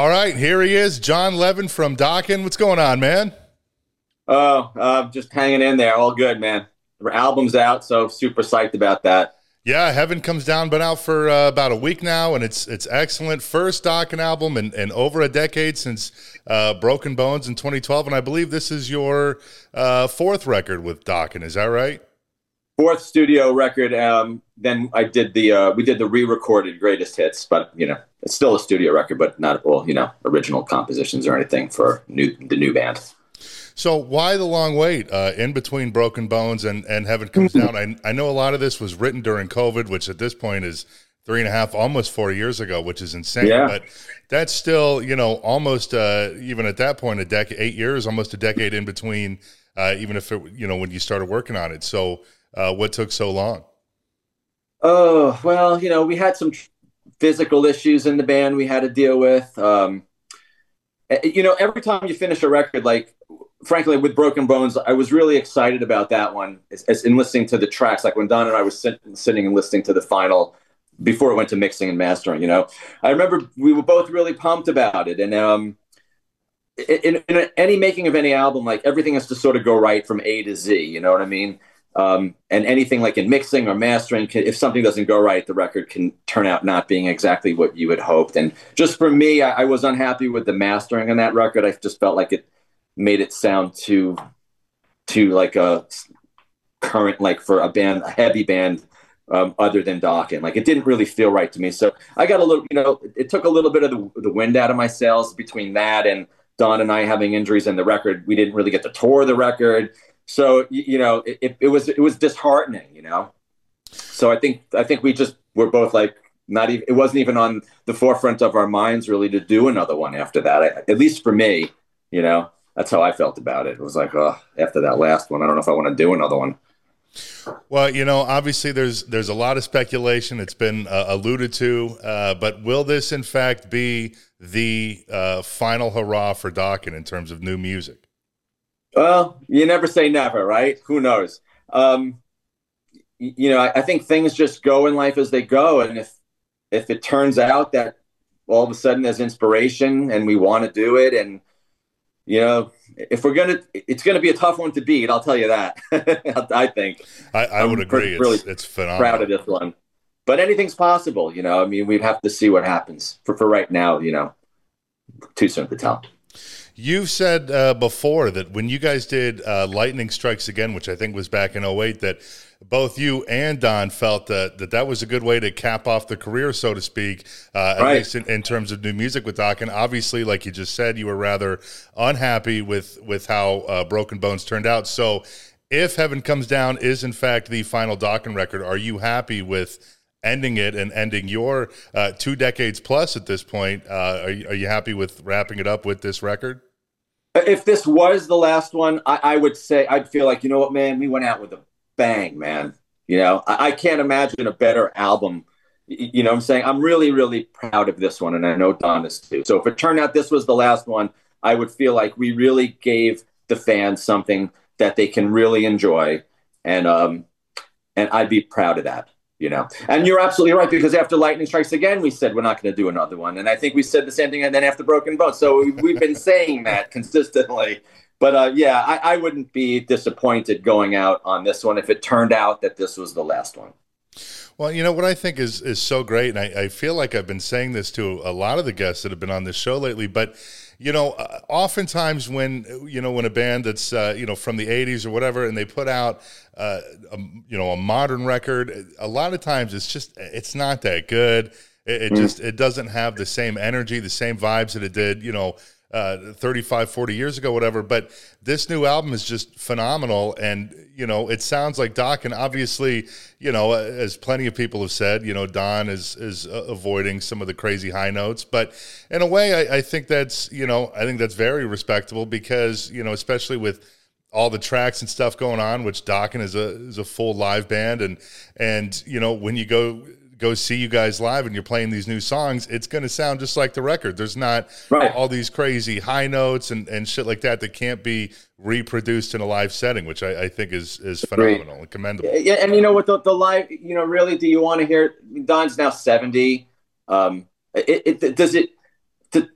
All right, here he is, Jon Levin from Dokken. What's going on, man? Oh, uh, just hanging in there. All good, man. The album's out, so super psyched about that. Yeah, Heaven comes down, been out for uh, about a week now, and it's it's excellent. First Dokken album in, in over a decade since uh, Broken Bones in 2012, and I believe this is your uh, fourth record with Dokken. Is that right? Fourth studio record. Um, then I did the uh, we did the re-recorded greatest hits, but you know it's still a studio record, but not all you know original compositions or anything for new the new band. So why the long wait uh, in between Broken Bones and, and Heaven Comes Down? I, I know a lot of this was written during COVID, which at this point is three and a half, almost four years ago, which is insane. Yeah. But that's still, you know, almost uh, even at that point, a decade, eight years, almost a decade in between, uh, even if it, you know, when you started working on it. So uh, what took so long? Oh well, you know, we had some physical issues in the band we had to deal with. Um, eh, you know, every time you finish a record, like frankly, with Broken Bones, I was really excited about that one as, as in listening to the tracks. Like when Don and I was sit, sitting and listening to the final before it went to mixing and mastering. You know, I remember we were both really pumped about it, and um, in, in any making of any album, like everything has to sort of go right from A to Z. You know what I mean? Um, and anything like in mixing or mastering, can, if something doesn't go right, the record can turn out not being exactly what you had hoped. And just for me, I, I was unhappy with the mastering on that record. I just felt like it made it sound too too like a current like for a band a heavy band um, other than Dokken. Like it didn't really feel right to me. So I got a little, you know, it, took a little bit of the, the wind out of my sails between that and Don and I having injuries in the record. We didn't really get to tour the record. So, you, know, it, it was, it was disheartening, you know? So I think, I think we just were both like, not even, it wasn't even on the forefront of our minds really to do another one after that. I, at least for me, you know, that's how I felt about it. It was like, oh, after that last one, I don't know if I want to do another one. Well, you know, obviously there's there's a lot of speculation. It's been uh, alluded to, uh, but will this in fact be the uh, final hurrah for Dokken in terms of new music? Well, you never say never, right? Who knows? Um, you know, I, I think things just go in life as they go, and if if it turns out that all of a sudden there's inspiration and we want to do it and you know, if we're gonna, it's gonna be a tough one to beat. I'll tell you that. I think. I, I would agree. Really it's, it's phenomenal. Proud of this one, but anything's possible. You know, I mean, we'd have to see what happens. For for right now, you know, too soon to tell. You've said uh, before that when you guys did uh, Lightning Strikes Again, which I think was back in 08, that both you and Don felt that that, that was a good way to cap off the career, so to speak, uh, at least in, in, terms of new music with Doc. And obviously, like you just said, you were rather unhappy with, with how uh, Broken Bones turned out. So if Heaven Comes Down is, in fact, the final Dokken record, are you happy with ending it and ending your uh, two decades plus at this point? Uh, are, you, are you happy with wrapping it up with this record? If this was the last one, I, I, would say I'd feel like you know what, man, we went out with a bang, man. You know, I, I can't imagine a better album. You know, I'm saying I'm really, really proud of this one, and I know Don is too. So if it turned out this was the last one, I would feel like we really gave the fans something that they can really enjoy, and um, and I'd be proud of that you know. And you're absolutely right because after Lightning Strikes Again, we said we're not going to do another one, and I think we said the same thing. And then after Broken Bones, so we've been saying that consistently. But uh, yeah, I, I wouldn't be disappointed going out on this one if it turned out that this was the last one. Well, you know what I think is is so great, and I, I feel like I've been saying this to a lot of the guests that have been on this show lately, but you know, uh, oftentimes when you know when a band that's uh, you know from the '80s or whatever, and they put out uh, a, you know a modern record, a lot of times it's just it's not that good. It, it mm. just it doesn't have the same energy, the same vibes that it did. You know, uh, 35, 40 years ago, whatever. But this new album is just phenomenal. And, you know, it sounds like Doc, and obviously, you know, as plenty of people have said, you know, Don is, is uh, avoiding some of the crazy high notes. But in a way, I, I think that's, you know, I think that's very respectable because, you know, especially with, all the tracks and stuff going on, which Dokken is a is a full live band, and and you know when you go go see you guys live and you're playing these new songs, it's going to sound just like the record. There's not right. all these crazy high notes and, and shit like that that can't be reproduced in a live setting, which I, I think is is phenomenal and commendable. Yeah, and you know what the, the live, you know, really, do you want to hear? Don's now seventy. Um, it, it does it to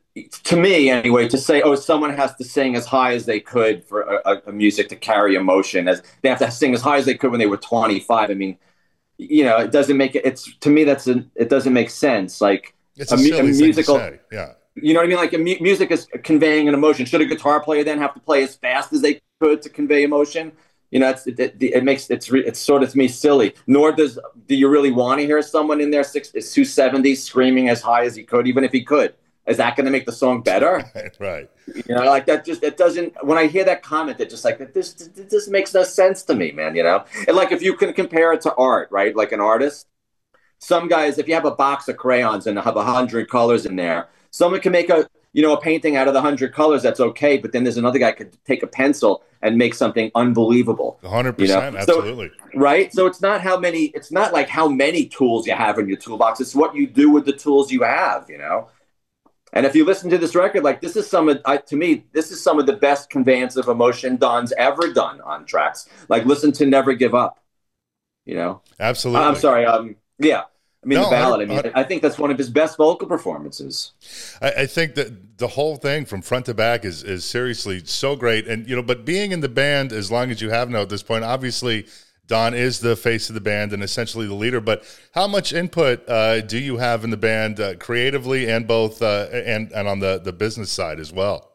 to me anyway, to say, oh, someone has to sing as high as they could for a, a, music to carry emotion, as they have to sing as high as they could when they were 25. I mean, you know, it doesn't make it. It's to me that's a, it doesn't make sense. Like it's a, a, a musical, yeah. You know what I mean? Like a mu- music is conveying an emotion. Should a guitar player then have to play as fast as they could to convey emotion? You know, it's, it, it, it makes it's re, it's sort of to me silly. Nor does do you really want to hear someone in their six two seventy screaming as high as he could, even if he could. Is that going to make the song better? right. You know, like that. Just it doesn't. When I hear that comment, it just like this. This makes no sense to me, man. You know, and like if you can compare it to art, right? Like an artist, some guys, if you have a box of crayons and have a hundred colors in there, someone can make a you know, a painting out of the hundred colors, that's okay. But then there's another guy could take a pencil and make something unbelievable. hundred you know? percent, absolutely. So, right. So it's not how many. It's not like how many tools you have in your toolbox. It's what you do with the tools you have. You know. And if you listen to this record, like this is some of, I, to me, this is some of the best conveyance of emotion Don's ever done on tracks. Like listen to Never Give Up. You know. Absolutely. I'm sorry. Um. Yeah. I mean, no, the ballad. I mean, I think that's one of his best vocal performances. I, I, think that the whole thing from front to back is is seriously so great, and you know, but being in the band as long as you have now at this point, obviously. Don is the face of the band and essentially the leader. But how much input uh, do you have in the band uh, creatively and both uh, and and on the the business side as well?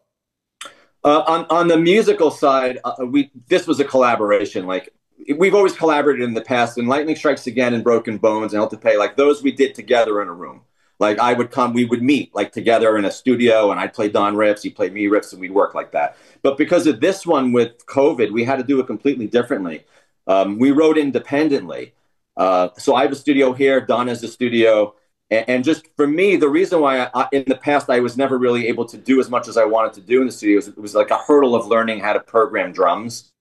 Uh, on on the musical side, uh, we this was a collaboration. Like we've always collaborated in the past and lightning strikes again and broken bones and El Pay like those we did together in a room like i would come we would meet like together in a studio and i'd play don riffs he played me riffs and we'd work like that but because of this one with covid we had to do it completely differently um, we wrote independently uh, so i have a studio here don has a studio and, and just for me the reason why I, in the past i was never really able to do as much as i wanted to do in the studio was, it was like a hurdle of learning how to program drums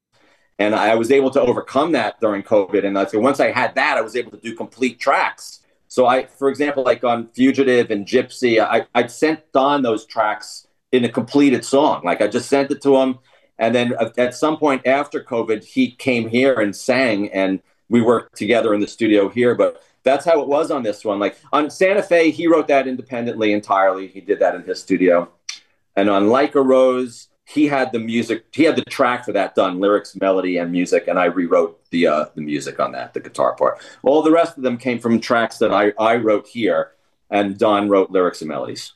and I was able to overcome that during COVID. And so once I had that, I was able to do complete tracks. So I, for example, like on Fugitive and Gypsy, I, I sent Don those tracks in a completed song. Like I just sent it to him. And then at some point after COVID, he came here and sang and we worked together in the studio here. But that's how it was on this one. Like on Santa Fe, he wrote that independently entirely. He did that in his studio. And on Like a Rose, he had the music he had the track for that done lyrics melody and music and i rewrote the uh, the music on that the guitar part all the rest of them came from tracks that i i wrote here and don wrote lyrics and melodies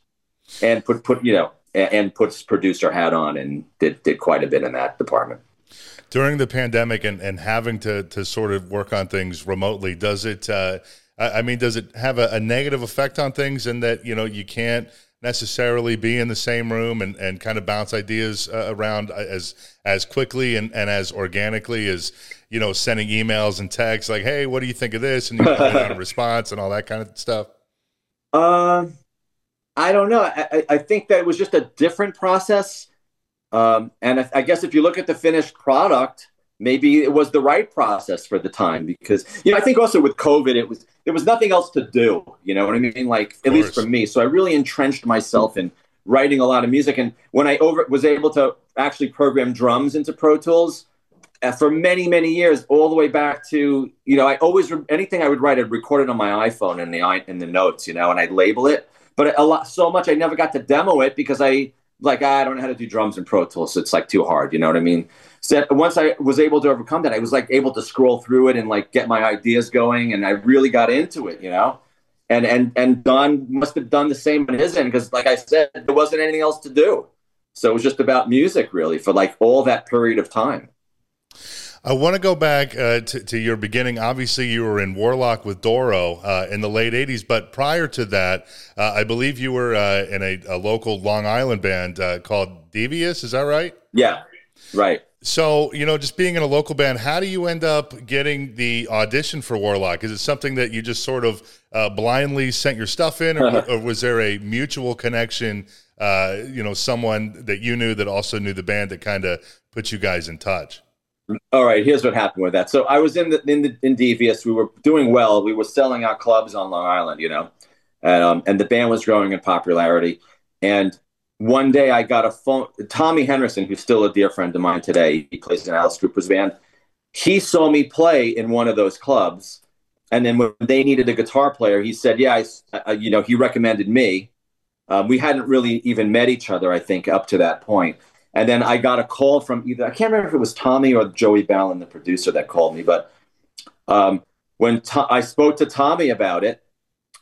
and put put you know and, puts producer hat on and did did quite a bit in that department. During the pandemic and and having to to sort of work on things remotely does it uh i mean does it have a, a negative effect on things in that you know you can't necessarily be in the same room and, and kind of bounce ideas uh, around as as quickly and, and as organically as you know sending emails and texts like hey what do you think of this? And you get a response and all that kind of stuff? Um i don't know i, I think that it was just a different process um, and I, I guess if you look at the finished product maybe it was the right process for the time because you know I think also with COVID it was there was nothing else to do. You know what I mean? Like at least for me. So I really entrenched myself in writing a lot of music. And when I over was able to actually program drums into Pro Tools uh, for many many years, all the way back to you know I always anything I would write I'd record it on my iPhone in the in the notes, you know, and I'd label it. But a lot so much I never got to demo it because I like I don't know how to do drums in Pro Tools. So it's like too hard. You know what I mean? So once I was able to overcome that, I was like able to scroll through it and like get my ideas going, and I really got into it. You know, and and and Don must have done the same on his end because, like I said, there wasn't anything else to do. So it was just about music really for like all that period of time. I want to go back uh, to, to, your beginning. Obviously, you were in Warlock with Doro uh, in the late 80s, but prior to that, uh, I believe you were uh, in a, a, local Long Island band uh, called Devious. Is that right? Yeah, right. So, you know, just being in a local band, how do you end up getting the audition for Warlock? Is it something that you just sort of uh, blindly sent your stuff in, or, or was there a mutual connection? you know, someone that you knew that also knew the band that kind of put you guys in touch? All right, here's what happened with that. So I was in the in the in Devious. We were doing well. We were selling out clubs on Long Island, you know, and um, and the band was growing in popularity. And one day I got a phone. Tommy Henriksen, who's still a dear friend of mine today, he plays in Alice Cooper's band. He saw me play in one of those clubs, and then when they needed a guitar player, he said, "Yeah, I, you know," he recommended me Um, we hadn't really even met each other, I think, up to that point. And then I got a call from either I can't remember if it was Tommy or Joey Balin, the producer, that called me. But um, when to- I spoke to Tommy about it,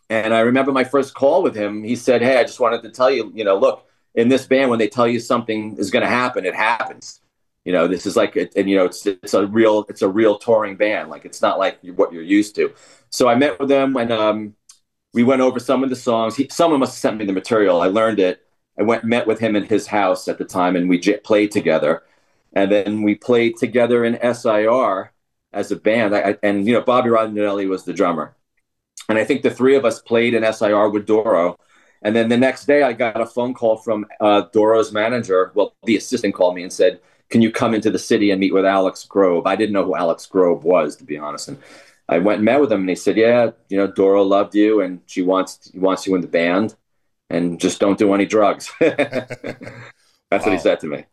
and I remember my first call with him, he said, "Hey, I just wanted to tell you, you know, look, in this band, when they tell you something is going to happen, it happens. You know, this is like, and you know, it's it's a real it's a real touring band. Like it's not like what you're used to. So I met with them and um, we went over some of the songs. He, someone must have sent me the material. I learned it. I went met with him in his house at the time, and we j- played together. And then we played together in SIR as a band. I, and you know, Bobby Rondinelli was the drummer, and I think the three of us played in SIR with Doro. And then the next day, I got a phone call from uh, Doro's manager. Well, the assistant called me and said, "Can you come into the city and meet with Alex Grobe?" I didn't know who Alex Grobe was, to be honest. And I went and met with him, and he said, "Yeah, you know, Doro loved you, and she wants wants you in the band, and just don't do any drugs." That's wow. what he said to me.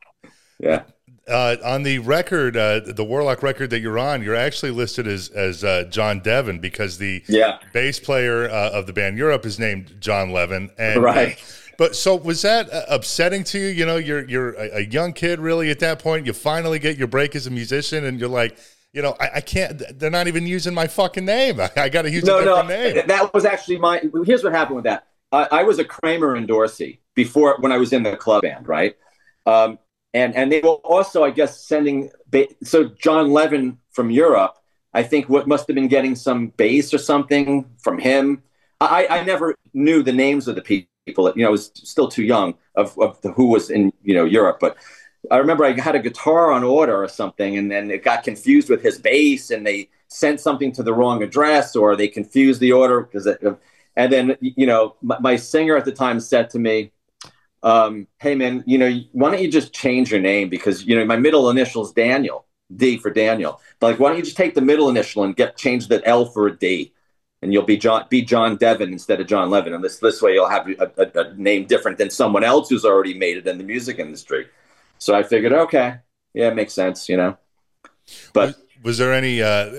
Yeah. Uh, on the record, uh, the Warlock record that you're on, you're actually listed as as uh, Jon Devin because the yeah. bass player uh, of the band Europe is named John Levin. And, uh, right. but so was that uh, upsetting to you? You know, you're you're a, a, young kid, really. At that point, you finally get your break as a musician, and you're like, you know, I, I can't. They're not even using my fucking name. I, I got to use no, a different no, name. That was actually my. Here's what happened with that. I, I was a Kramer endorsee before when I was in the club band, right? Um, and and they were also, I guess, sending. Ba- so John Levin from Europe, I think, what must have been getting some bass or something from him. I, I never knew the names of the people. You know, I was still too young of, of the, who was in you know Europe, but I remember I had a guitar on order or something, and then it got confused with his bass, and they sent something to the wrong address, or they confused the order because. And then you know, my, my singer at the time said to me, um, hey man, you know, why don't you just change your name because you know my middle initial is Daniel, D for Daniel. But like, why don't you just take the middle initial and get change that L for a D, and you'll be John be Jon Devin instead of Jon Levin, and this this way you'll have a, a, a name different than someone else who's already made it in the music industry. So I figured, okay, yeah, it makes sense, you know. But was, there any uh,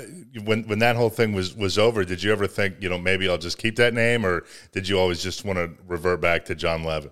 when when that whole thing was was over? Did you ever think, you know, maybe I'll just keep that name, or did you always just want to revert back to Jon Levin?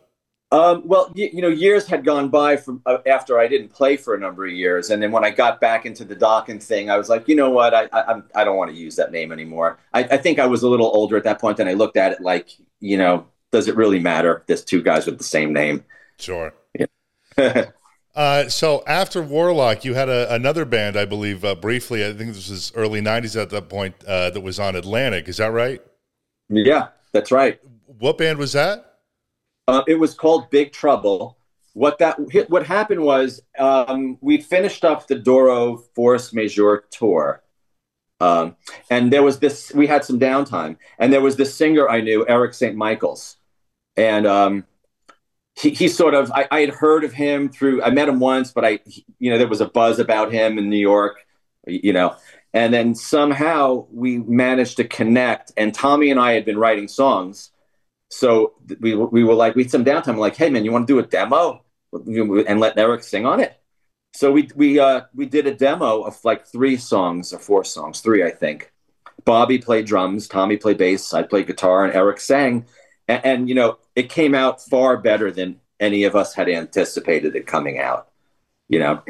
Um, well, you, you, know, years had gone by from uh, after I didn't play for a number of years, and then when I got back into the Dokken thing, I was like, you know what, I I, I don't want to use that name anymore. I, I, think I was a little older at that point, and I looked at it like, you know, does it really matter? There's two guys with the same name. Sure. Yeah. uh, so after Warlock, you had a, another band, I believe, uh, briefly. I think this was early '90s at that point. Uh, that was on Atlantic. Is that right? Yeah, that's right. What band was that? Uh, it was called Big Trouble. What that what happened was um, we finished up the Doro Force Majeure tour, um, and there was this. We had some downtime, and there was this singer I knew, Eric St. Michael's, and um, he, he sort of I, I, had heard of him through. I met him once, but I you know there was a buzz about him in New York, you know, and then somehow we managed to connect. And Tommy and I had been writing songs so we, we were like, we had some downtime. like, hey man, you want to do a demo and let Eric sing on it? So we we uh, we did a demo of like three songs or four songs, three I think. Bobby played drums, Tommy played bass, I played guitar, and Eric sang. And, and you know, it came out far better than any of us had anticipated it coming out. You know,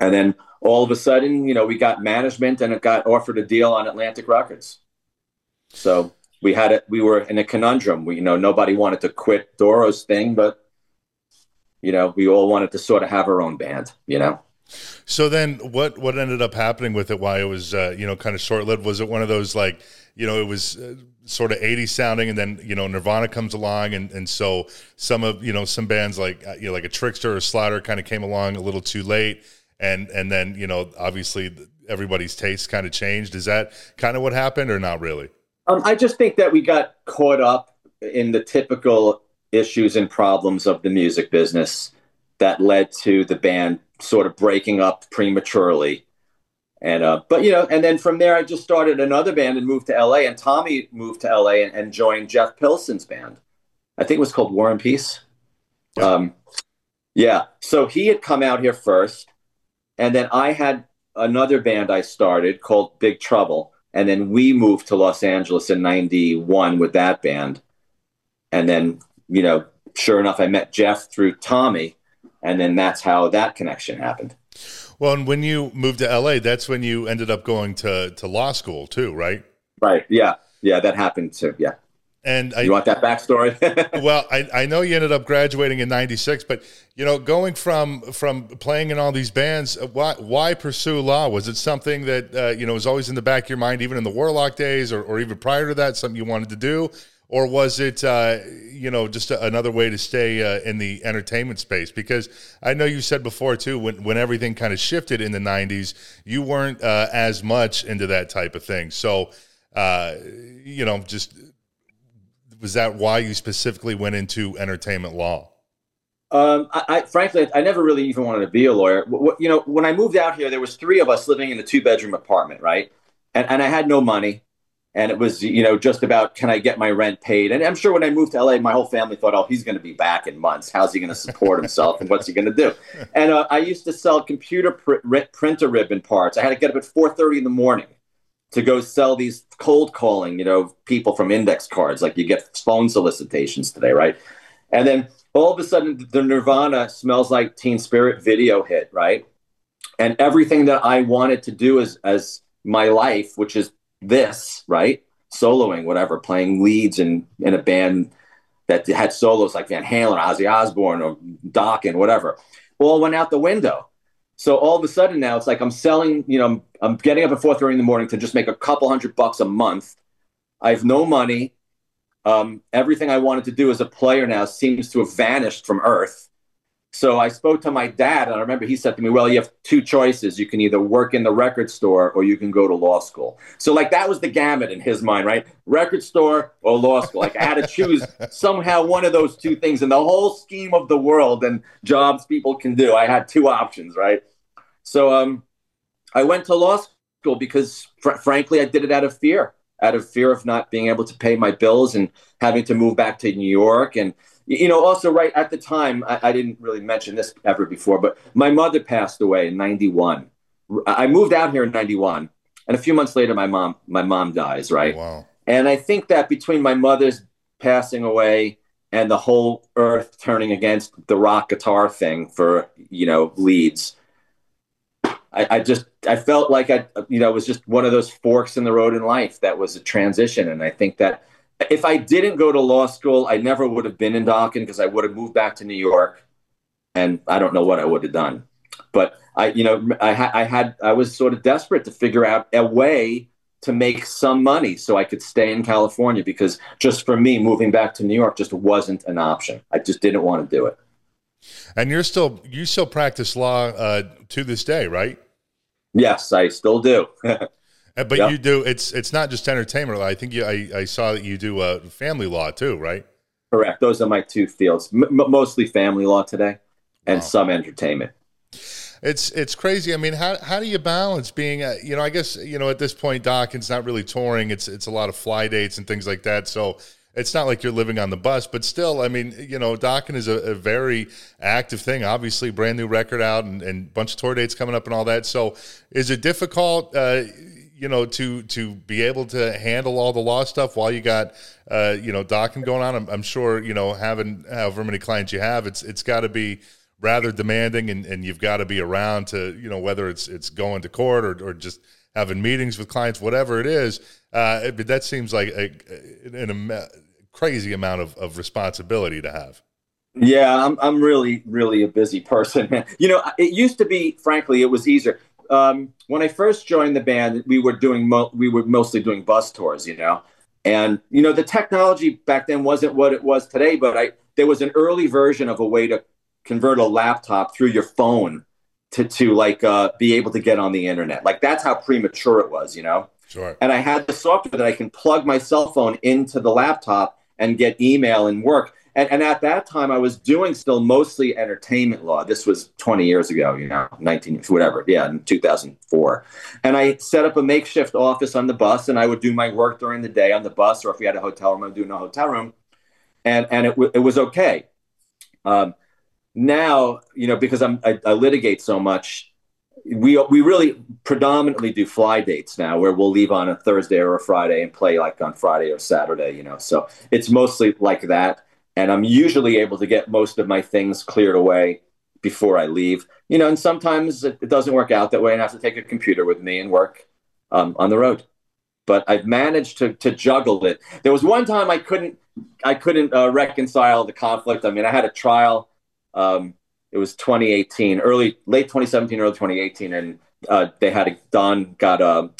and then all of a sudden, you know, we got management and it got offered a deal on Atlantic Records. So we had it. We were in a conundrum. We, you know, nobody wanted to quit Doro's thing, but you know, we all wanted to sort of have our own band. You know. So then, what what ended up happening with it? Why it was uh, you know kind of short lived? Was it one of those like you know it was uh, sort of 80s sounding, and then you know Nirvana comes along, and and so some of you know some bands like uh, you know like a Trixter or Slaughter kind of came along a little too late, and and then you know obviously everybody's taste kind of changed. Is that kind of what happened, or not really? Um, I just think that we got caught up in the typical issues and problems of the music business that led to the band sort of breaking up prematurely. And uh, but you know, and then from there, I just started another band and moved to LA. And Tommy moved to LA and, and joined Jeff Pilson's band. I think it was called War and Peace. Um, yeah. So he had come out here first, and then I had another band I started called Big Trouble and then we moved to Los Angeles in 91 with that band. And then, you know, sure enough, I met Jeff through Tommy, and then that's how that connection happened. Well, and when you moved to LA, that's when you ended up going to to law school too, right? Right. Yeah. Yeah, that happened too. Yeah. And I, you want that backstory? well, I, I know you ended up graduating in '96, but you know, going from from playing in all these bands, uh, why why pursue law? Was it something that uh, you know was always in the back of your mind, even in the Warlock days, or, or even prior to that, something you wanted to do, or was it uh, you know just another way to stay uh, in the entertainment space? Because I know you said before too, when when everything kind of shifted in the '90s, you weren't uh, as much into that type of thing, so. Uh, you know, just was that why you specifically went into entertainment law? Um, I, I, frankly, I never really even wanted to be a lawyer. you know, when I moved out here, there was three of us living in a two bedroom apartment, right? And, and I had no money, and it was you know just about can I get my rent paid? And I'm sure when I moved to LA, my whole family thought, oh, he's going to be back in months. How's he going to support himself, and what's he going to do? And uh, I used to sell computer pr- printer ribbon parts. I had to get up at 4:30 in the morning to go sell these cold calling, you know, people from index cards. Like you get phone solicitations today, right? And then all of a sudden, the Nirvana smells like Teen Spirit video hit, right? And everything that I wanted to do as as my life, which is this, right? Soloing, whatever, playing leads in in a band that had solos like Van Halen, or Ozzy Osbourne, or Dokken, whatever, all went out the window so all of a sudden now it's like I'm selling, you know, I'm, I'm getting up at 4:30 in the morning to just make a couple hundred bucks a month. I have no money. Um, everything I wanted to do as a player now seems to have vanished from Earth. So I spoke to my dad, and I remember he said to me, "Well, you have two choices. You can either work in the record store or you can go to law school." So like that was the gamut in his mind, right? Record store or law school. Like I had to choose somehow one of those two things in the whole scheme of the world and jobs people can do. I had two options, right? So um, I went to law school because, fr- frankly, I did it out of fear, out of fear of not being able to pay my bills and having to move back to New York and you know, also right at the time, I, I, didn't really mention this ever before, but my mother passed away in '91. I moved out here in '91, and a few months later, my mom my mom dies. Right. Wow. And I think that between my mother's passing away and the whole earth turning against the rock guitar thing for you know leads, I, I just I felt like I you know it was just one of those forks in the road in life that was a transition, and I think that if I didn't go to law school, I never would have been in Dokken because I would have moved back to New York, and I don't know what I would have done. But I, you know, I, ha- I had I was sort of desperate to figure out a way to make some money so I could stay in California because just for me, moving back to New York just wasn't an option. I just didn't want to do it. And you're still you still practice law uh, to this day, right? Yes, I still do. Uh, but yep. you do it's it's not just entertainment. I think you I, I saw that you do uh, family law too, right? Correct. Those are my two fields. M- mostly family law today, and wow. some entertainment. It's it's crazy. I mean, how how do you balance being a, you know, I guess, you know, at this point Dokken's not really touring. It's it's a lot of fly dates and things like that. So it's not like you're living on the bus, but still, I mean, you know, Dokken is a, a, very active thing. Obviously, brand new record out and, and bunch of tour dates coming up and all that. So, is it difficult? Uh, you know, to to be able to handle all the law stuff while you got, uh, you know, Dokken going on. I'm, I'm, sure you know having however many clients you have, it's it's got to be rather demanding, and, and you've got to be around to you know whether it's it's going to court or, or just having meetings with clients, whatever it is. Uh, but that seems like a, an, a crazy amount of, of responsibility to have. Yeah, I'm I'm really really a busy person. you know, it used to be, frankly, it was easier um, when I first joined the band, we were doing mo- we were mostly doing bus tours, you know, and you know the technology back then wasn't what it was today. But I there was an early version of a way to convert a laptop through your phone to to like uh, be able to get on the internet. Like that's how premature it was, you know. Sure. And I had the software that I can plug my cell phone into the laptop and get email and work. And, and at that time, I was doing still mostly entertainment law. This was 20 years ago, you know, 19, whatever. Yeah, in 2004. And I set up a makeshift office on the bus, and I would do my work during the day on the bus, or if we had a hotel room, I'd do in a hotel room. And, and it, w- it was okay. Um, now, you know, because I'm, I, I litigate so much, we we really predominantly do fly dates now where we'll leave on a Thursday or a Friday and play like on Friday or Saturday, you know. So it's mostly like that and I'm usually able to get most of my things cleared away before I leave. You know, and sometimes it, it doesn't work out that way, and I have to take a computer with me and work um, on the road. But I've managed to to juggle it. There was one time I couldn't I couldn't uh, reconcile the conflict. I mean, I had a trial. Um, it was 2018, early late 2017, early 2018, and uh, they had a, Don got a,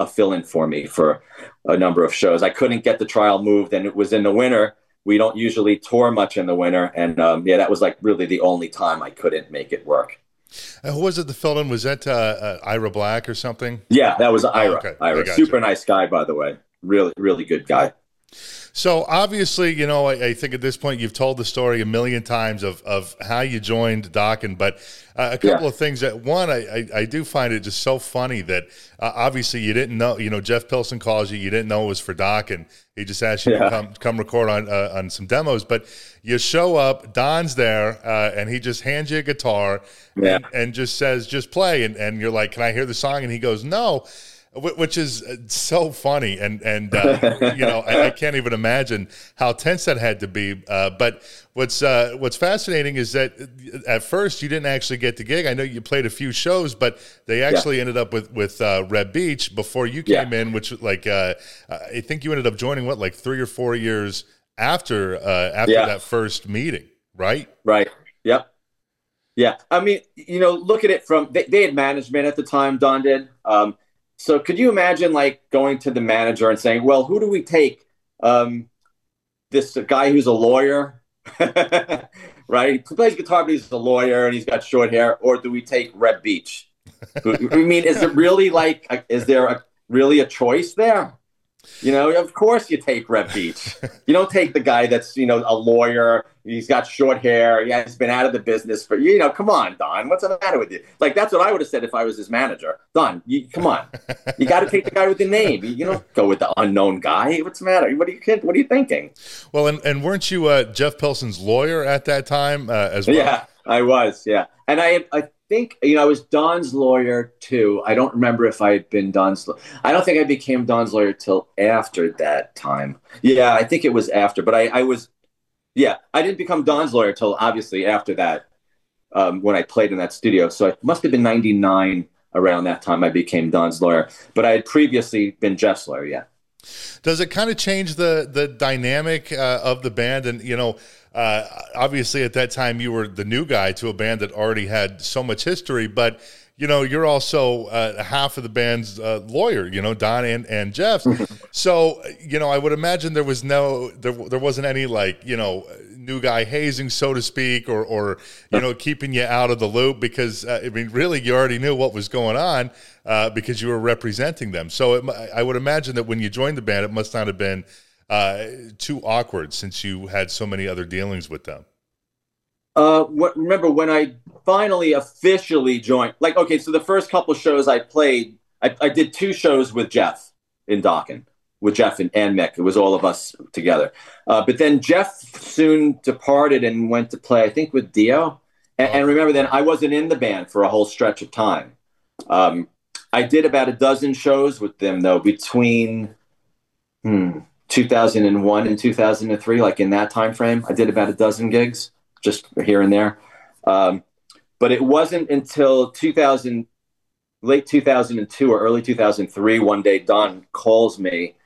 a fill in for me for a number of shows. I couldn't get the trial moved, and it was in the winter we don't usually tour much in the winter, and um, yeah, that was like really the only time I couldn't make it work. Uh, who was it? The fill in was that uh, uh, Ira Black or something? Yeah, that was Ira. Oh, okay. Ira, super you. nice guy, by the way. Really, really good guy. So obviously, you know, I, I, think at this point you've told the story a million times of, of how you joined Dokken, but uh, a couple yeah. of things that one, I, I, I, do find it just so funny that uh, obviously you didn't know, you know, Jeff Pilson calls you, you didn't know it was for Dokken. He just asked you yeah. to come, come record on, uh, on some demos, but you show up, Don's there, uh, and he just hands you a guitar yeah. and, and just says, just play. And, and you're like, can I hear the song? And he goes, no which is uh, so funny and and uh, you know I, I, can't even imagine how tense that had to be uh, but what's uh, what's fascinating is that uh, at first you didn't actually get the gig I know you played a few shows but they actually yeah. ended up with with uh, Reb Beach before you came yeah. in which like I think you ended up joining what like three or four years after after yeah. that first meeting right right yep yeah I mean you know look at it from they, they had management at the time Don did um, so could you imagine like going to the manager and saying, "Well, who do we take? Um, this guy who's a lawyer, right? He plays guitar, but he's a lawyer and he's got short hair, or do we take Reb Beach? I mean, is it really like? Is there a, really a choice there? You know, of course you take Reb Beach. you don't take the guy that's, you know, a lawyer. He's got short hair. Yeah, he's been out of the business for, you know, come on, Don. What's the matter with you? Like, that's what I would have said if I was his manager. Don, you, come on. You got to take the guy with the name. You, you don't go with the unknown guy. What's the matter? What are you, what are you thinking? Well, and, and weren't you uh, Jeff Pilson's lawyer at that time uh, as well? Yeah, I was. Yeah. And I, I think you know I was Don's lawyer too. I don't remember if I had been Don's. I don't think I became Don's lawyer till after that time. Yeah, I think it was after. But I, I was, yeah, I didn't become Don's lawyer till obviously after that um, when I played in that studio. So it must have been '99 around that time I became Don's lawyer. But I had previously been Jeff's lawyer. Yeah. Does it kind of change the the dynamic uh, of the band? And you know, uh, obviously at that time you were the new guy to a band that already had so much history, but you know you're also uh, half of the band's uh, lawyer. You know, Don and and Jeff. so you know, I would imagine there was no there there wasn't any like you know new guy hazing, so to speak, or or you know keeping you out of the loop because uh, I mean really you already knew what was going on uh, because you were representing them. So it, I would imagine that when you joined the band, it must not have been uh, too awkward since you had so many other dealings with them? Uh, what, remember when I finally officially joined? Like, okay, so the first couple shows I played, I, I did two shows with Jeff in Dokken, with Jeff and, and Mick. It was all of us together. Uh, but then Jeff soon departed and went to play, I think, with Dio. And, and remember, then I wasn't in the band for a whole stretch of time. Um, I did about a dozen shows with them, though, between hmm, 2001 and 2003 like in that time frame i did about a dozen gigs just here and there. Um, but it wasn't until 2000 late 2002 or early 2003 one day don calls me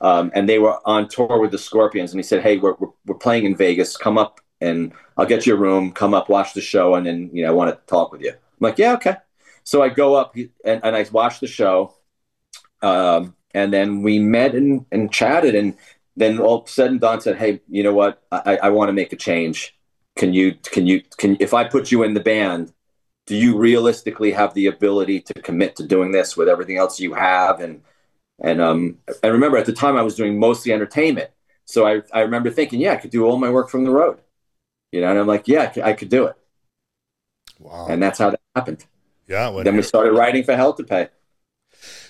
um, and they were on tour with the scorpions and he said hey we're, we're, we're, playing in vegas. Come up and i'll get you a room. Come up watch the show and then you know i want to talk with you. I'm like yeah okay. So i go up and, and i watch the show um, and then we met and, and chatted and then all of a sudden don said hey you know what? I, I want to make a change. Can you can you can if i put you in the band do you realistically have the ability to commit to doing this with everything else you have? And and um and remember at the time i was doing mostly entertainment. So i i remember thinking yeah i could do all my work from the road. You know and i'm like yeah i could do it. Wow. And that's how that happened. Yeah then we started writing for hell to pay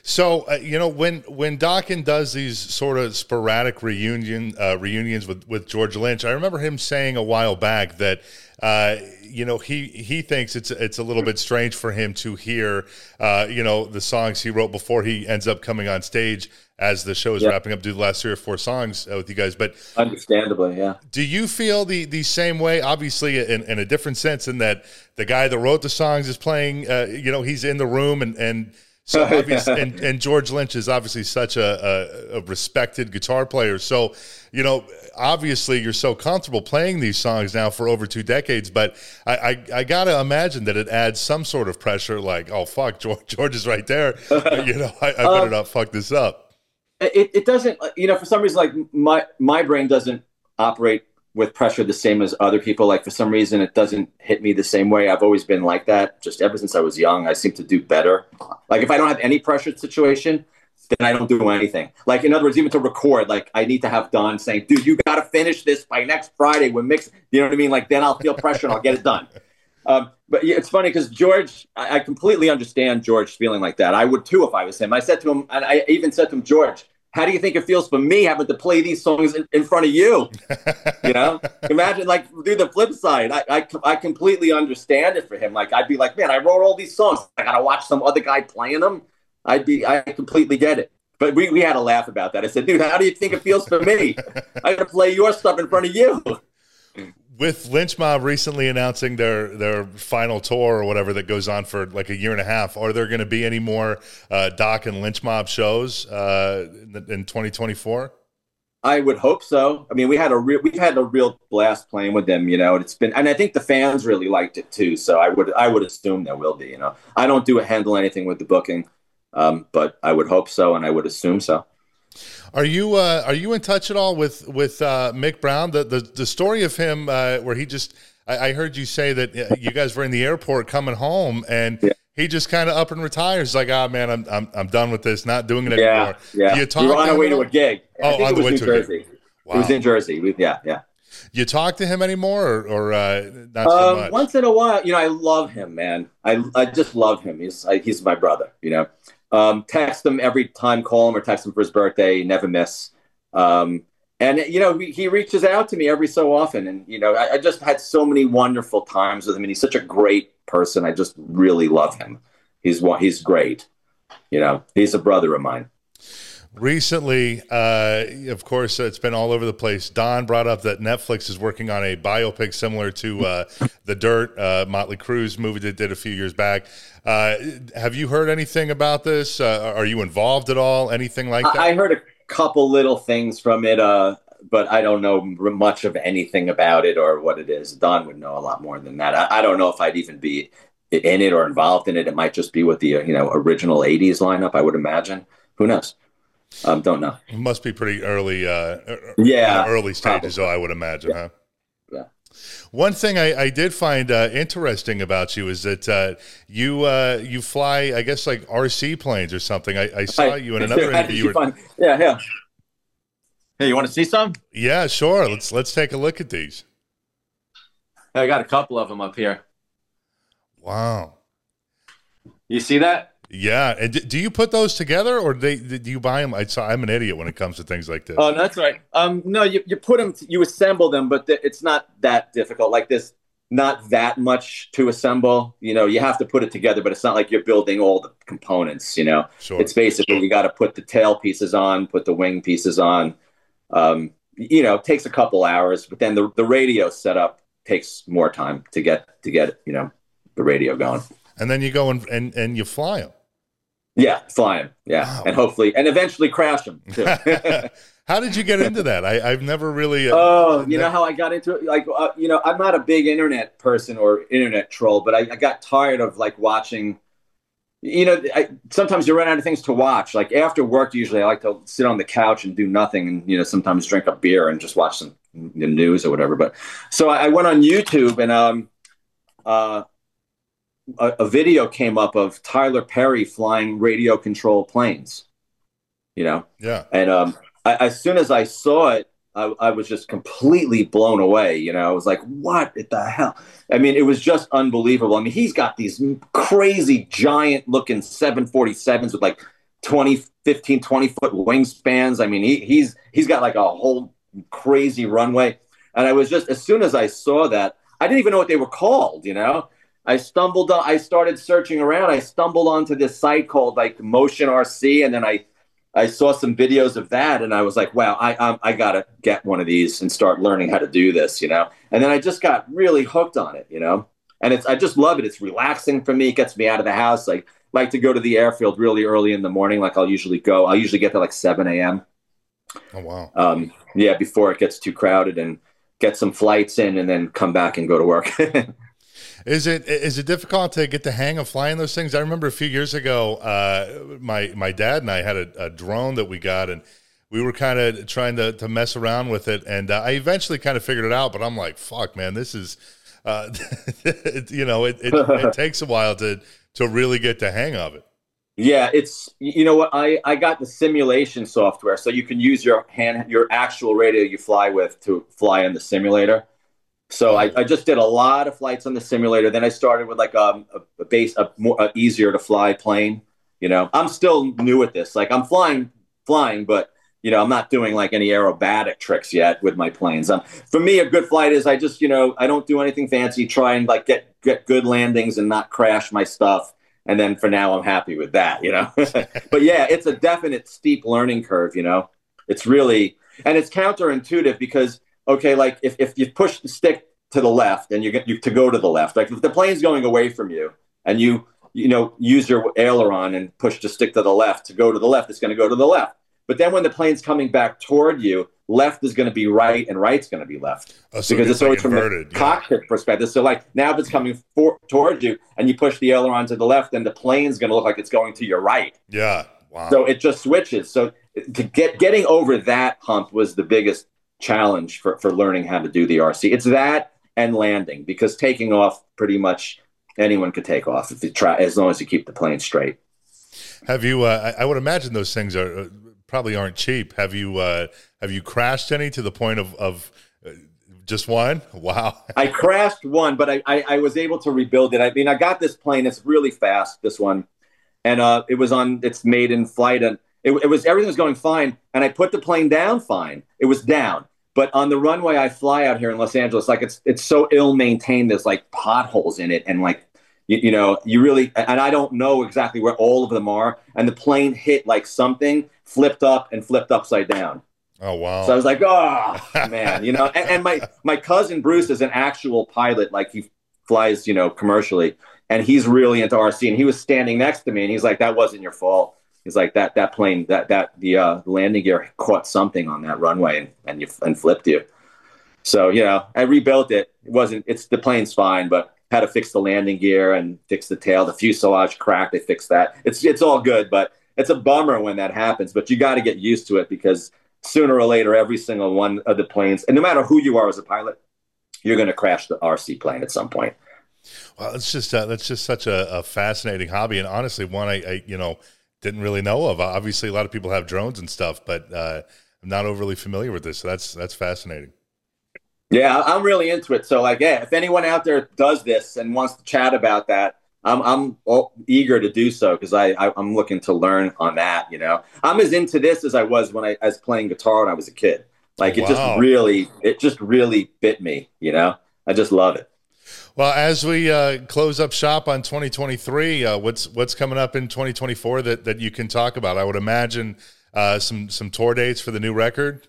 so uh, you know when when Dokken does these sort of sporadic reunion uh, reunions with with George Lynch, I remember him saying a while back that uh, you know he he thinks it's it's a little bit strange for him to hear uh, you know the songs he wrote before he ends up coming on stage as the show is Yeah. wrapping up, do the last three or four songs uh, with you guys. But Understandably, yeah. do you feel the the same way? Obviously, in, in a different sense, in that the guy that wrote the songs is playing. Uh, you know, he's in the room, and and so and, and George Lynch is obviously such a, a, a respected guitar player. So, you know, obviously, you're so comfortable playing these songs now for over two decades. But I I, I gotta imagine that it adds some sort of pressure. Like, oh fuck, George, George is right there. you know, I, I better Um, not fuck this up. it, it doesn't you know for some reason like my my brain doesn't operate with pressure the same as other people. Like for some reason it doesn't hit me the same way. I've always been like that just ever since i was young. I seem to do better. Like if i don't have any pressure situation then i don't do anything. Like in other words even to record like i need to have don saying dude you got to finish this by next friday when mix you know what i mean? Like then i'll feel pressure and i'll get it done. Um, but yeah, it's funny because George, I, I completely understand George feeling like that. I would too if I was him. I said to him, and I even said to him, George, how do you think it feels for me having to play these songs in, in front of you? You know, imagine like do the flip side. I, I I completely understand it for him. Like I'd be like, man, I wrote all these songs. I gotta watch some other guy playing them. I'd be, I completely get it. But we, we had a laugh about that. I said, dude, how do you think it feels for me? I gotta play your stuff in front of you. With Lynch Mob recently announcing their their final tour or whatever that goes on for like a year and a half, are there going to be any more uh, Dokken Lynch Mob shows uh, in, in 2024? I would hope so. I mean, we had a real we've had a real blast playing with them, you know. It's been, and I think the fans really liked it too. So I would I would assume there will be. You know, I don't do a handle anything with the booking, um, but I would hope so, and I would assume so. Are you uh, are you in touch at all with with uh, Mick Brown? The, the the story of him uh, where he just I, I heard you say that uh, you guys were in the airport coming home and. Yeah. He just kind of up and retires. Like, ah, man, I'm, I'm I'm done with this. Not doing it Yeah, anymore. yeah. You talk we were on our way to a gig. Oh, I think on it the way New to a gig. Jersey. Wow. It was in Jersey. We, yeah, yeah. You talk to him anymore, or, or uh, not so Um, much? once in a while, you know, I love him, man. I I just love him. He's I, he's my brother. You know, um, text him every time, call him or text him for his birthday. Never miss. Um, and you know, he, he reaches out to me every so often, and you know, I, I just had so many wonderful times with him, and he's such a great person. I just really love him. He's. He's great. You know, he's a brother of mine. Recently, uh, of course, it's been all over the place. Don brought up that Netflix is working on a biopic similar to uh, The Dirt, uh, Motley Crue's movie that did a few years back. Uh, have you heard anything about this? Uh, are you involved at all? Anything like that? I, heard a couple little things from it, uh, but I don't know much of anything about it or what it is. Don would know a lot more than that. I, I don't know if I'd even be in it or involved in it. It might just be with the uh, you know original '80s lineup. I would imagine. Who knows? Um, don't know. It must be pretty early, uh, er- Yeah, early stages, though, I would imagine, huh? Yeah. One thing I, I did find uh, interesting about you is that uh, you uh, you fly, I guess, like RC planes or something. I, I saw you in another interview. you you were- find- yeah, yeah. Hey, you want to see some? Yeah, sure. Let's let's take a look at these. I got a couple of them up here. Wow. You see that? Yeah, and do you put those together, or do, they, do you buy them? I saw, I'm an idiot when it comes to things like this. Oh, that's right. Um, no, you, you put them, you assemble them, but th- it's not that difficult. Like this, not that much to assemble. You know, you have to put it together, but it's not like you're building all the components. You know, sure. it's basically you got to put the tail pieces on, put the wing pieces on. Um, you know, it takes a couple hours, but then the the radio setup takes more time to get to get you know the radio going. and then you go and and, and you fly them. Yeah, fly 'em. Yeah, Wow. and hopefully, and eventually crash them too. How did you get into that? I, I've never really. Uh, Oh, you know how I got into it? Like, uh, you know, I'm not a big internet person or internet troll, but I, I got tired of like watching. You know, I, sometimes you run out of things to watch. Like after work, usually I like to sit on the couch and do nothing, and you know, sometimes drink a beer and just watch some the news or whatever. But so I, I went on YouTube and um, uh, a, a video came up of Tyler Perry flying radio control planes. You know, yeah. and um, I, as soon as I saw it, I, I was just completely blown away. You know, I was like, what the hell? I mean, it was just unbelievable. I mean, he's got these crazy, giant looking 747s with like 20, 15, 20 foot wingspans. I mean, he, he's he's got like a whole crazy runway. And I was just, as soon as I saw that, I didn't even know what they were called, you know? I stumbled on, I started searching around. I stumbled onto this site called like Motion RC, and then I I saw some videos of that, and I was like, wow, I I, I gotta get one of these and start learning how to do this, you know. And then I just got really hooked on it, you know. And it's I just love it. It's relaxing for me. It gets me out of the house. Like like to go to the airfield really early in the morning. Like I'll usually go. I'll usually get there like seven a.m. Oh wow. Um, yeah, before it gets too crowded and get some flights in, and then come back and go to work. Is it is it difficult to get the hang of flying those things? I remember a few years ago, uh, my my dad and I had a, a, drone that we got, and we were kind of trying to, to mess around with it, and uh, I eventually kind of figured it out. But I'm like, fuck, man, this is, uh, you know, it, it, it takes a while to to really get the hang of it. Yeah, it's you know what I I got the simulation software, so you can use your hand your actual radio you fly with to fly in the simulator. So I, I, just did a lot of flights on the simulator. Then I started with like um, a, base, a more a easier to fly plane. You know, I'm still new at this. Like I'm flying, flying, but you know, I'm not doing like any aerobatic tricks yet with my planes. Um, for me, a good flight is I just, you know, I don't do anything fancy. Try and like get get good landings and not crash my stuff. And then for now, I'm happy with that. You know, but yeah, it's a definite steep learning curve. You know, it's really and it's counterintuitive because okay, like if, if you push the stick to the left and you get you to go to the left, like if the plane's going away from you and you you know use your aileron and push the stick to the left to go to the left, it's going to go to the left. But then when the plane's coming back toward you, left is going to be right and right's going to be left oh, so because it's, always from the yeah. cockpit perspective. So like now if it's coming for, towards you and you push the aileron to the left, then the plane's going to look like it's going to your right. Yeah. Wow. So it just switches. So to get getting over that hump was the biggest challenge for, for learning how to do the RC. It's that and landing because taking off pretty much anyone could take off if you try as long as you keep the plane straight. Have you? Uh, I would imagine those things are uh, probably aren't cheap. Have you? Uh, have you crashed any to the point of of uh, just one? Wow. I crashed one, but I, I, I was able to rebuild it. I mean, I got this plane. It's really fast. This one, and uh, it was on. It's made in flight, and it, it was everything was going fine. And I put the plane down fine. It was down but on the runway I fly out here in Los Angeles, like it's it's so ill maintained. There's like potholes in it, and like you, you, know, you really and I don't know exactly where all of them are. And the plane hit like something, flipped up and flipped upside down. Oh wow! So I was like, oh man, you know. And, and my my cousin Bruce is an actual pilot. Like he flies, you know, commercially, and he's really into RC. And he was standing next to me, and he's like, that wasn't your fault He's like that that plane that that the uh, landing gear caught something on that runway and and you and flipped you. So you know, I rebuilt it. It wasn't. It's the plane's fine, but had to fix the landing gear and fix the tail. The fuselage cracked. They fixed that. It's it's all good, but it's a bummer when that happens. But you got to get used to it because sooner or later, every single one of the planes, and no matter who you are as a pilot, you're going to crash the RC plane at some point. Well, it's just uh, that's just such a, a, fascinating hobby, and honestly, one I, I you know didn't really know of. Obviously, a lot of people have drones and stuff, but uh, I'm not overly familiar with this. So that's that's fascinating. Yeah, I'm really into it. So, like, yeah, if anyone out there does this and wants to chat about that, I'm I'm eager to do so because I, I am looking to learn on that. You know, I'm as into this as I was when I, I was playing guitar when I was a kid. Like, it just really it just really bit me. You know, I just love it. Well, as we uh, close up shop on 2023, uh, what's what's coming up in 2024 that that you can talk about? I would imagine uh, some some tour dates for the new record.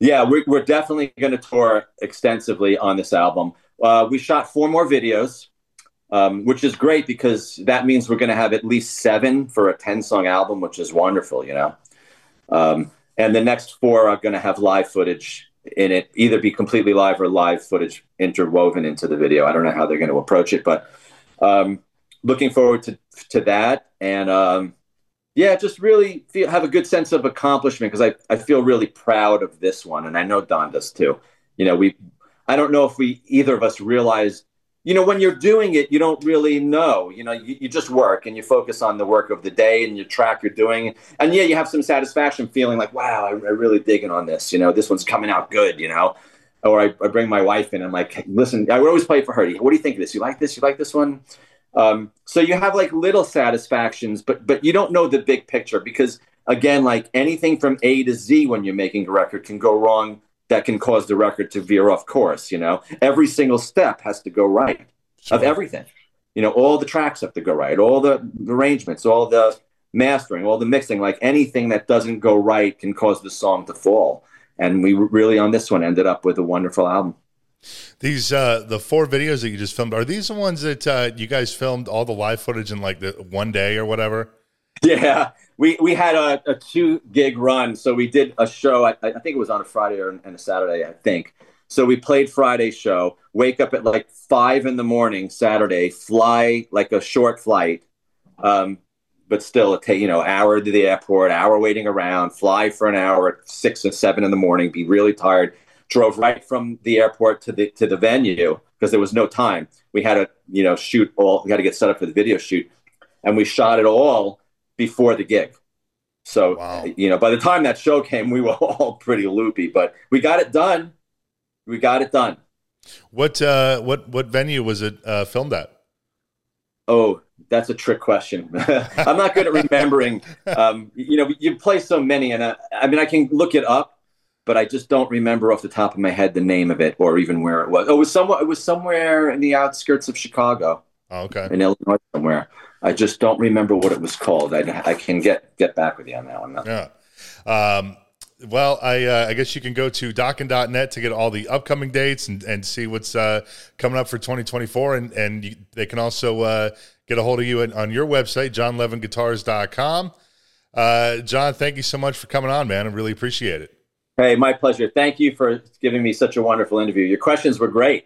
Yeah, we're, we're definitely going to tour extensively on this album. Uh, we shot four more videos, um, which is great because that means we're going to have at least seven for a 10 song album, which is wonderful, you know. Um, and the next four are going to have live footage in it either be completely live or live footage interwoven into the video. I don't know how they're going to approach it, but um, looking forward to to that. And um, yeah, just really feel, have a good sense of accomplishment because I, I feel really proud of this one, and I know Don does too. You know, we I don't know if we either of us realized you know, when you're doing it, you don't really know. You know, you, you, just work and you focus on the work of the day and you track you're doing. And yeah, you have some satisfaction feeling like, wow, I, I really digging on this. You know, this one's coming out good, you know. Or I, I bring my wife in and I'm like, listen, I would always play for her. What do you think of this? You like this? You like this one? Um, so you have like little satisfactions, but but you don't know the big picture because again, like anything from A to Z when you're making a record can go wrong that can cause the record to veer off course. You know, every single step has to go right sure. of everything. You know, all the tracks have to go right, all the arrangements, all the mastering, all the mixing, like anything that doesn't go right can cause the song to fall. And we really on this one ended up with a wonderful album. These uh, the four videos that you just filmed are these the ones that uh, you guys filmed all the live footage in like the one day or whatever? Yeah, we we had a, a two gig run, so we did a show. I, I think it was on a Friday or and a Saturday, I think. So we played Friday show. Wake up at like five in the morning Saturday. Fly like a short flight, um, but still take you know hour to the airport, hour waiting around. Fly for an hour at six and seven in the morning. Be really tired drove right from the airport to the to the venue because there was no time. We had to, you know, shoot all. We had to get set up for the video shoot, and we shot it all before the gig. So, wow. you know, by the time that show came, we were all pretty loopy, but we got it done. We got it done. What uh, what what venue was it uh, filmed at? Oh, that's a trick question. I'm not good at remembering. Um, you know, you play so many, and I, I mean, I can look it up but I just don't remember off the top of my head the name of it or even where it was. Oh, it was somewhere. It was somewhere in the outskirts of Chicago. Oh, okay. In Illinois somewhere. I just don't remember what it was called. I, I can get get back with you on that one. Yeah. Um, well, I uh, I guess you can go to Dokken.net to get all the upcoming dates and, and see what's uh, coming up for 2024. And, and you, they can also uh, get a hold of you at, on your website, jonlevinguitars.com. Uh, Jon, thank you so much for coming on, man. I really appreciate it. Hey, my pleasure. Thank you for giving me such a wonderful interview. Your questions were great.